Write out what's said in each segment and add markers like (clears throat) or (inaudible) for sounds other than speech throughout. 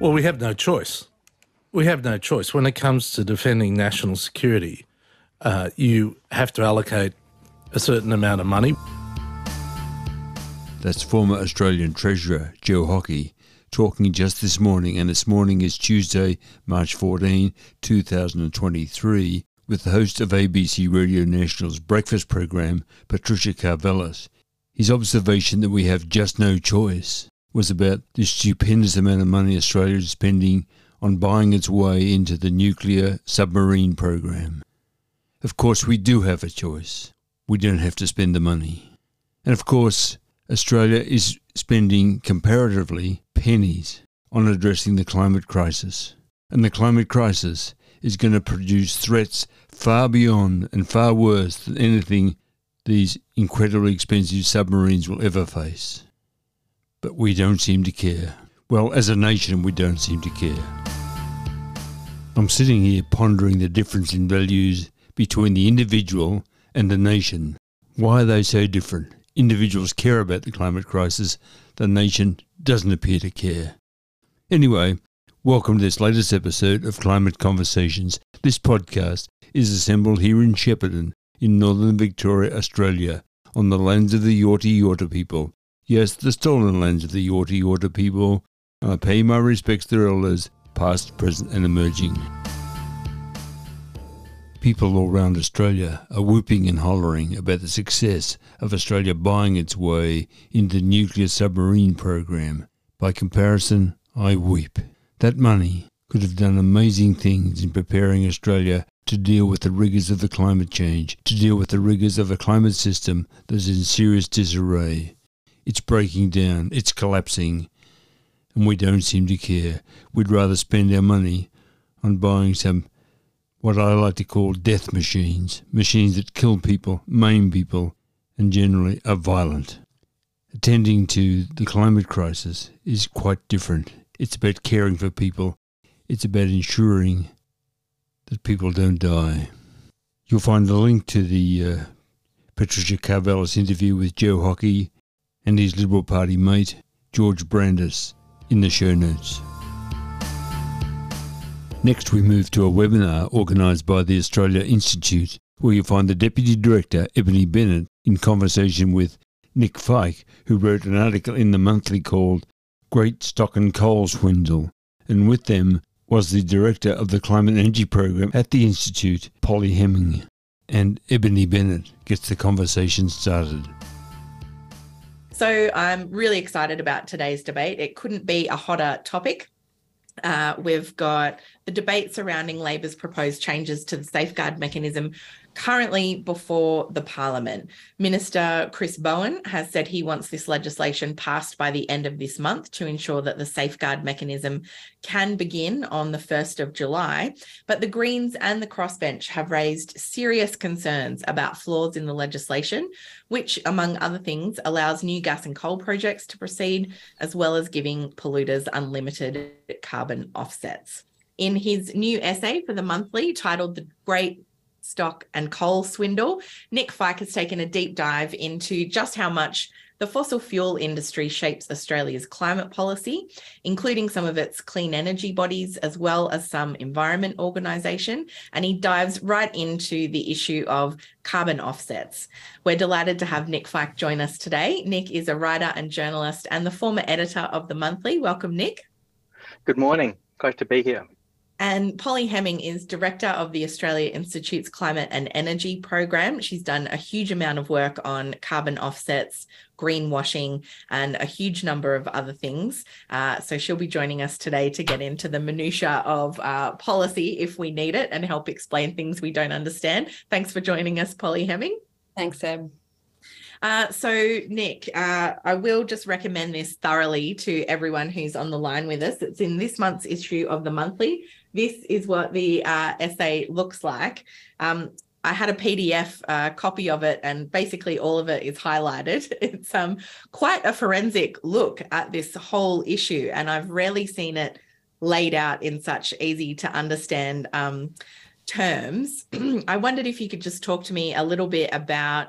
Well, we have no choice. We have no choice. When it comes to defending national security, uh, you have to allocate a certain amount of money. That's former Australian Treasurer Joe Hockey talking just this morning, and this morning is Tuesday, March 14, 2023, with the host of ABC Radio National's breakfast program, Patricia Karvelas. His observation that we have just no choice was about the stupendous amount of money Australia is spending on buying its way into the nuclear submarine program. Of course, we do have a choice. We don't have to spend the money. And of course, Australia is spending comparatively pennies on addressing the climate crisis. And the climate crisis is going to produce threats far beyond and far worse than anything these incredibly expensive submarines will ever face. But we don't seem to care. Well, as a nation, we don't seem to care. I'm sitting here pondering the difference in values between the individual and the nation. Why are they so different? Individuals care about the climate crisis, the nation doesn't appear to care. Anyway, welcome to this latest episode of Climate Conversations. This podcast is assembled here in Shepparton, in northern Victoria, Australia, on the lands of the Yorta Yorta people. Yes, the stolen lands of the Yorta Yorta people. I pay my respects to their elders, past, present, and emerging. People all around Australia are whooping and hollering about the success of Australia buying its way into the nuclear submarine program. By comparison, I weep. That money could have done amazing things in preparing Australia to deal with the rigours of the climate change, to deal with the rigours of a climate system that is in serious disarray. It's breaking down, it's collapsing, and we don't seem to care. We'd rather spend our money on buying some what I like to call death machines, machines that kill people, maim people, and generally are violent. Attending to the climate crisis is quite different. It's about caring for people, it's about ensuring that people don't die. You'll find the link to the uh, Patricia Karvelas interview with Joe Hockey and his Liberal Party mate, George Brandis, in the show notes. Next, we move to a webinar organised by the Australia Institute, where you'll find the Deputy Director, Ebony Bennett, in conversation with Nick Feik, who wrote an article in the monthly called Great Stock and Coal Swindle. And with them was the Director of the Climate Energy Program at the Institute, Polly Hemming. And Ebony Bennett gets the conversation started. So I'm really excited about today's debate. It couldn't be a hotter topic. Uh, we've got the debate surrounding Labor's proposed changes to the safeguard mechanism currently before the Parliament. Minister Chris Bowen has said he wants this legislation passed by the end of this month to ensure that the safeguard mechanism can begin on the 1st of July. But the Greens and the crossbench have raised serious concerns about flaws in the legislation, which, among other things, allows new gas and coal projects to proceed, as well as giving polluters unlimited carbon offsets. In his new essay for the monthly titled The Great stock and coal swindle. Nick Feik has taken a deep dive into just how much the fossil fuel industry shapes Australia's climate policy, including some of its clean energy bodies, as well as some environment organisation. And he dives right into the issue of carbon offsets. We're delighted to have Nick Feik join us today. Nick is a writer and journalist and the former editor of The Monthly. Welcome, Nick. Good morning. Great to be here. And Polly Hemming is director of the Australia Institute's Climate and Energy Program. She's done a huge amount of work on carbon offsets, greenwashing, and a huge number of other things. Uh, so she'll be joining us today to get into the minutiae of uh, policy if we need it and help explain things we don't understand. Thanks for joining us, Polly Hemming. Thanks, Seb. Uh, so, Nick, uh, I will just recommend this thoroughly to everyone who's on the line with us. It's in this month's issue of the monthly. This is what the uh, essay looks like. Um, I had a PDF uh, copy of it, and basically all of it is highlighted. (laughs) It's um, quite a forensic look at this whole issue, and I've rarely seen it laid out in such easy to understand um, terms. (clears throat) I wondered if you could just talk to me a little bit about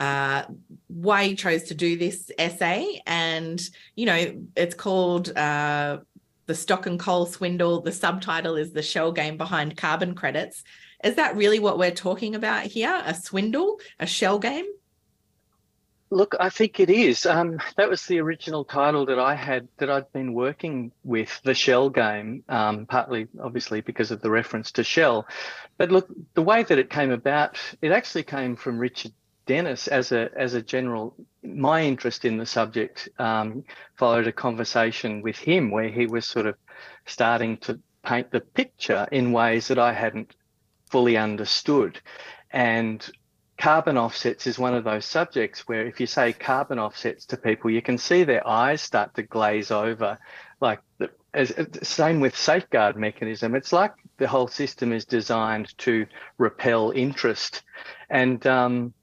uh, why he chose to do this essay. And, you know, it's called uh, the stock and coal swindle. The subtitle is the shell game behind carbon credits. Is that really what we're talking about here? A swindle, a shell game? Look, I think it is. Um, that was the original title that I had that I'd been working with, the Shell game, um, partly obviously because of the reference to Shell. But look, the way that it came about, it actually came from Richard Denniss as a as a general. My interest in the subject um, followed a conversation with him where he was sort of starting to paint the picture in ways that I hadn't fully understood, and carbon offsets is one of those subjects where if you say carbon offsets to people, you can see their eyes start to glaze over. Like the, as, same with safeguard mechanism. It's like the whole system is designed to repel interest. And um,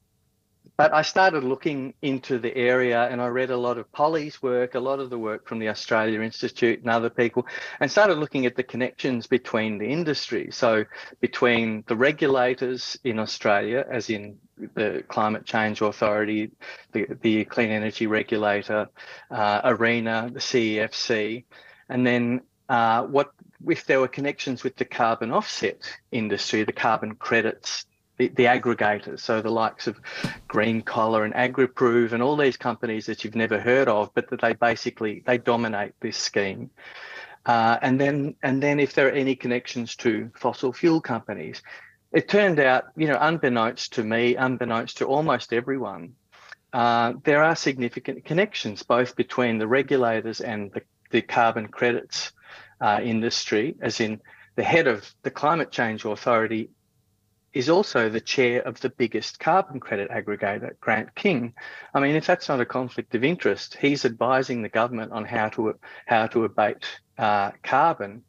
but I started looking into the area and I read a lot of Polly's work, a lot of the work from the Australia Institute and other people, and started looking at the connections between the industry. So, between the regulators in Australia, as in the Climate Change Authority, the, the Clean Energy Regulator, uh, ARENA, the CEFC, and then uh, what if there were connections with the carbon offset industry, the carbon credits the, aggregators, so the likes of GreenCollar and AgriProve and all these companies that you've never heard of, but that they basically they dominate this scheme. Uh, and then and then if there are any connections to fossil fuel companies, it turned out, you know, unbeknownst to me, unbeknownst to almost everyone, uh, there are significant connections both between the regulators and the, the carbon credits uh, industry, as in the head of the Climate Change Authority is also the chair of the biggest carbon credit aggregator, Grant King. I mean, if that's not a conflict of interest, he's advising the government on how to how to abate uh, carbon.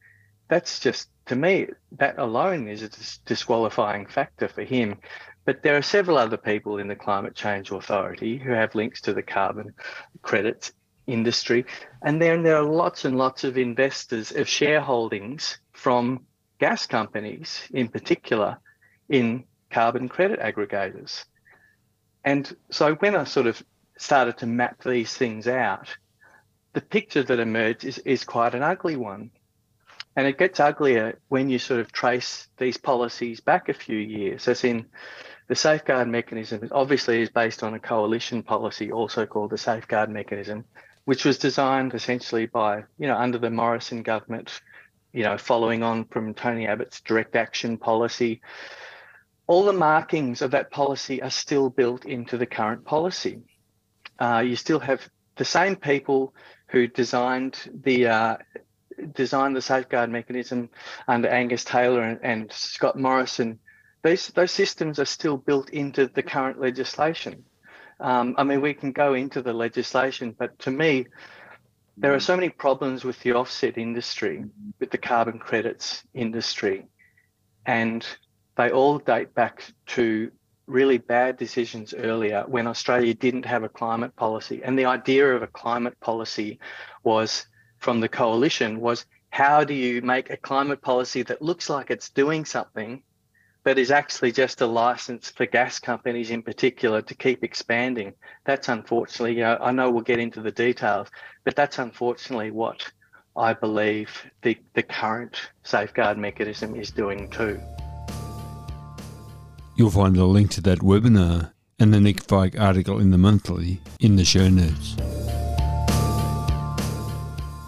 That's just to me that alone is a dis- disqualifying factor for him. But there are several other people in the Climate Change Authority who have links to the carbon credits industry, and then there are lots and lots of investors of shareholdings from gas companies in particular in carbon credit aggregators. And so when I sort of started to map these things out, the picture that emerged is, is quite an ugly one. And it gets uglier when you sort of trace these policies back a few years, as in the safeguard mechanism obviously is based on a coalition policy, also called the safeguard mechanism, which was designed essentially by, you know, under the Morrison government, you know, following on from Tony Abbott's direct action policy all the markings of that policy are still built into the current policy. Uh, you still have the same people who designed the uh, designed the safeguard mechanism under Angus Taylor and, and Scott Morrison. Those those systems are still built into the current legislation. Um, I mean, we can go into the legislation, but to me, there are so many problems with the offset industry, with the carbon credits industry, and they all date back to really bad decisions earlier when Australia didn't have a climate policy. And the idea of a climate policy was from the coalition was how do you make a climate policy that looks like it's doing something, but is actually just a license for gas companies in particular to keep expanding? That's unfortunately, know, I know we'll get into the details, but that's unfortunately what I believe the, the current safeguard mechanism is doing too. You'll find a link to that webinar and the Nick Feik article in the monthly in the show notes.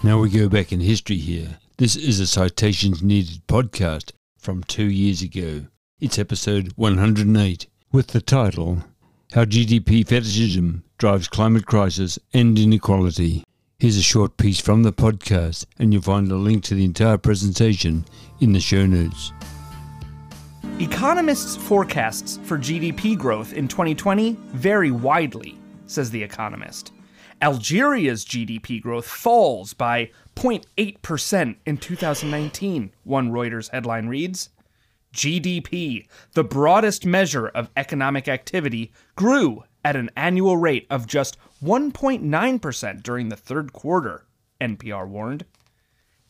Now we go back in history here. This is a Citations Needed podcast from two years ago. It's episode 108 with the title How GDP Fetishism Drives Climate Crisis and Inequality. Here's a short piece from the podcast, and you'll find a link to the entire presentation in the show notes. Economists' forecasts for GDP growth in 2020 vary widely, says The Economist. Algeria's GDP growth falls by 0.8% in 2019, one Reuters headline reads. GDP, the broadest measure of economic activity, grew at an annual rate of just 1.9% during the third quarter, NPR warned.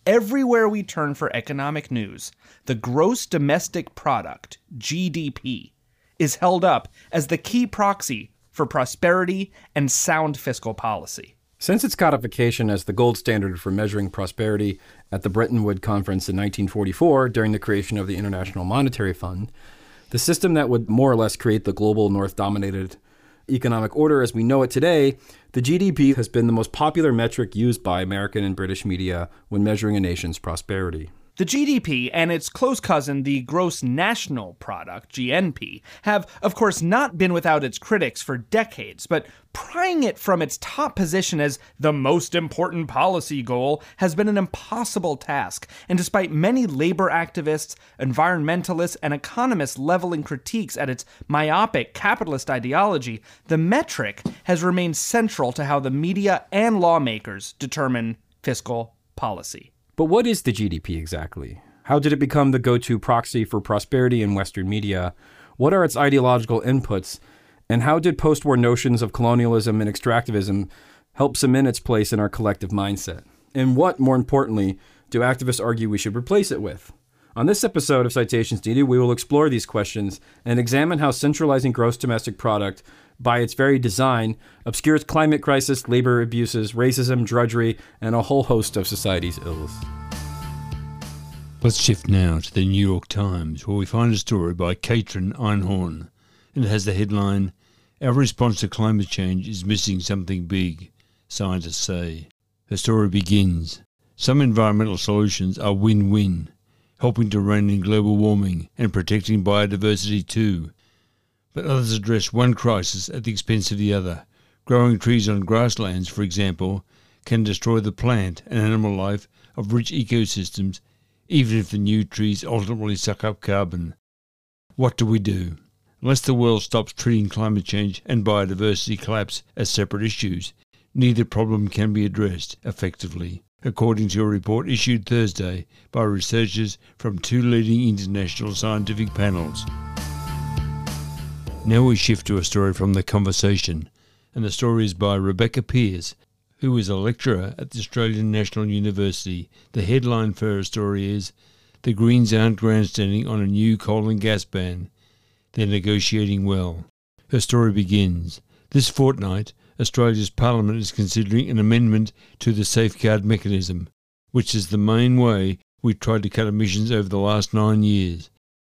Everywhere we turn for economic news, the gross domestic product, GDP, is held up as the key proxy for prosperity and sound fiscal policy. Since its codification as the gold standard for measuring prosperity at the Bretton Woods Conference in 1944 during the creation of the International Monetary Fund, the system that would more or less create the global North dominated economic order as we know it today, the GDP has been the most popular metric used by American and British media when measuring a nation's prosperity. The GDP and its close cousin, the Gross National Product, GNP, have, of course, not been without its critics for decades, but prying it from its top position as the most important policy goal has been an impossible task. And despite many labor activists, environmentalists, and economists leveling critiques at its myopic capitalist ideology, the metric has remained central to how the media and lawmakers determine fiscal policy. But what is the GDP exactly? How did it become the go to proxy for prosperity in Western media? What are its ideological inputs? And how did post war notions of colonialism and extractivism help cement its place in our collective mindset? And what, more importantly, do activists argue we should replace it with? On this episode of Citations Needed, we will explore these questions and examine how centralizing gross domestic product by its very design, obscures climate crisis, labor abuses, racism, drudgery, and a whole host of society's ills. Let's shift now to the New York Times, where we find a story by Catrin Einhorn, and it has the headline Our response to climate change is missing something big, scientists say. Her story begins Some environmental solutions are win win, helping to rein in global warming and protecting biodiversity too but others address one crisis at the expense of the other. Growing trees on grasslands, for example, can destroy the plant and animal life of rich ecosystems, even if the new trees ultimately suck up carbon. What do we do? Unless the world stops treating climate change and biodiversity collapse as separate issues, neither problem can be addressed effectively, according to a report issued Thursday by researchers from two leading international scientific panels. Now we shift to a story from The Conversation, and the story is by Rebecca Pearse, who is a lecturer at the Australian National University. The headline for her story is The Greens aren't grandstanding on a new coal and gas ban. They're negotiating well. Her story begins This fortnight, Australia's Parliament is considering an amendment to the safeguard mechanism, which is the main way we've tried to cut emissions over the last nine years.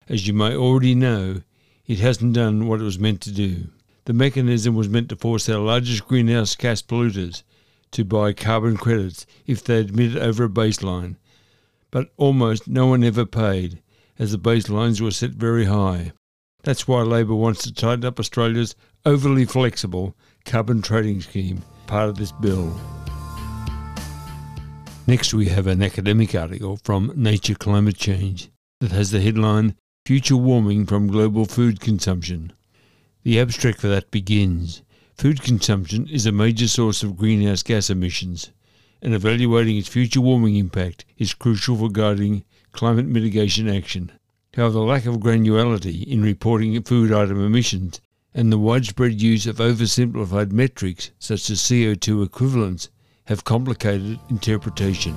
As you may already know, it hasn't done what it was meant to do. The mechanism was meant to force our largest greenhouse gas polluters to buy carbon credits if they admitted over a baseline, but almost no one ever paid, as the baselines were set very high. That's why Labor wants to tighten up Australia's overly flexible carbon trading scheme, part of this bill. Next, we have an academic article from Nature Climate Change that has the headline Future warming from global food consumption. The abstract for that begins. Food consumption is a major source of greenhouse gas emissions, and evaluating its future warming impact is crucial for guiding climate mitigation action. However, the lack of granularity in reporting food item emissions and the widespread use of oversimplified metrics such as CO2 equivalents have complicated interpretation.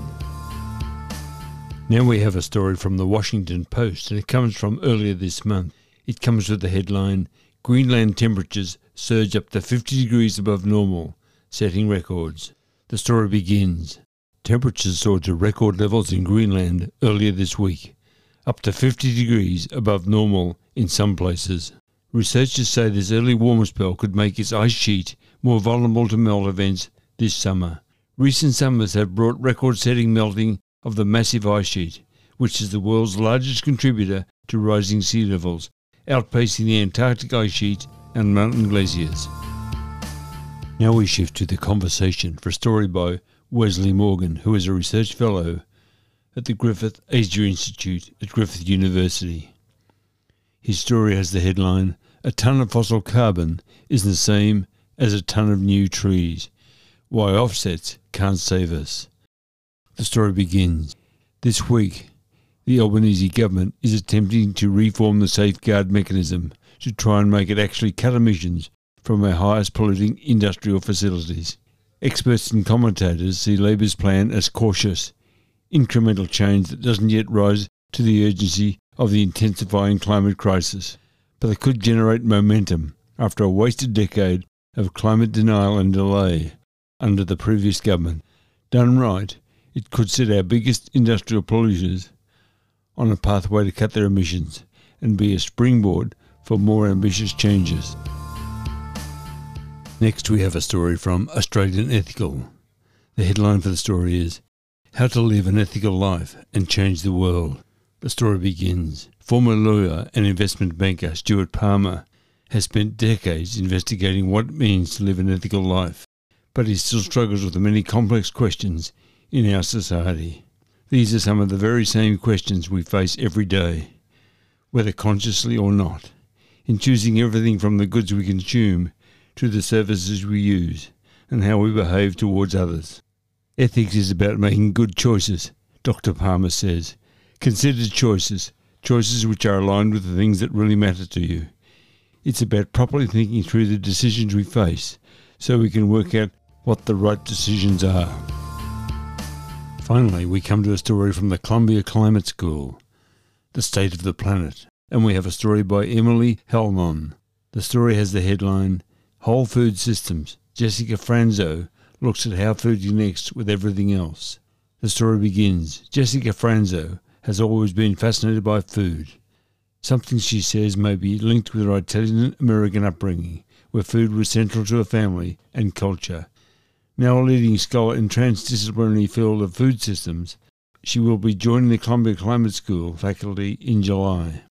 Now we have a story from the Washington Post, and it comes from earlier this month. It comes with the headline Greenland temperatures surge up to 50 degrees above normal, setting records. The story begins. Temperatures soared to record levels in Greenland earlier this week, up to 50 degrees above normal in some places. Researchers say this early warm spell could make its ice sheet more vulnerable to melt events this summer. Recent summers have brought record setting melting of the massive ice sheet, which is the world's largest contributor to rising sea levels, outpacing the Antarctic ice sheet and mountain glaciers. Now we shift to the conversation for a story by Wesley Morgan, who is a research fellow at the Griffith Asia Institute at Griffith University. His story has the headline A ton of fossil carbon is the same as a ton of new trees. Why offsets can't save us. The story begins. This week, the Albanese government is attempting to reform the safeguard mechanism to try and make it actually cut emissions from our highest polluting industrial facilities. Experts and commentators see Labor's plan as cautious, incremental change that doesn't yet rise to the urgency of the intensifying climate crisis, but it could generate momentum after a wasted decade of climate denial and delay. under the previous government. Done right, it could set our biggest industrial polluters on a pathway to cut their emissions and be a springboard for more ambitious changes. Next, we have a story from Australian Ethical. The headline for the story is How to Live an Ethical Life and Change the World. The story begins. Former lawyer and investment banker Stuart Palmer has spent decades investigating what it means to live an ethical life, but he still struggles with the many complex questions in our society. These are some of the very same questions we face every day, whether consciously or not, in choosing everything from the goods we consume to the services we use and how we behave towards others. Ethics is about making good choices, Dr. Palmer says. Considered choices, choices which are aligned with the things that really matter to you. It's about properly thinking through the decisions we face so we can work out what the right decisions are. Finally, we come to a story from the Columbia Climate School, The State of the Planet, and we have a story by Emily Helmon. The story has the headline Whole Food Systems. Jessica Fanzo looks at how food connects with everything else. The story begins Jessica Fanzo has always been fascinated by food. Something she says may be linked with her Italian American upbringing, where food was central to her family and culture. Now a leading scholar in transdisciplinary field of food systems, she will be joining the Columbia Climate School faculty in July.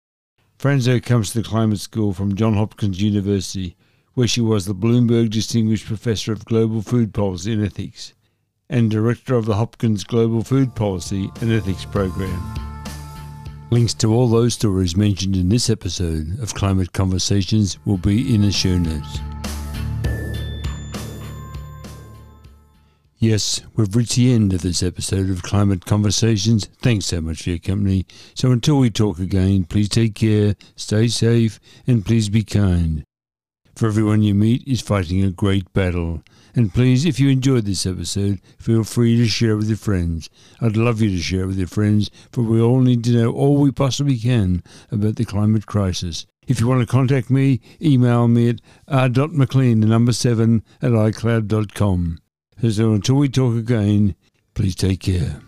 Fanzo comes to the Climate School from Johns Hopkins University, where she was the Bloomberg Distinguished Professor of Global Food Policy and Ethics and Director of the Hopkins Global Food Policy and Ethics Program. Links to all those stories mentioned in this episode of Climate Conversations will be in the show notes. Yes, we've reached the end of this episode of Climate Conversations. Thanks so much for your company. So until we talk again, please take care, stay safe, and please be kind. For everyone you meet is fighting a great battle. And please, if you enjoyed this episode, feel free to share with your friends. I'd love you to share with your friends, for we all need to know all we possibly can about the climate crisis. If you want to contact me, email me at r.mclean, the number 7, at icloud.com. So until we talk again, please take care.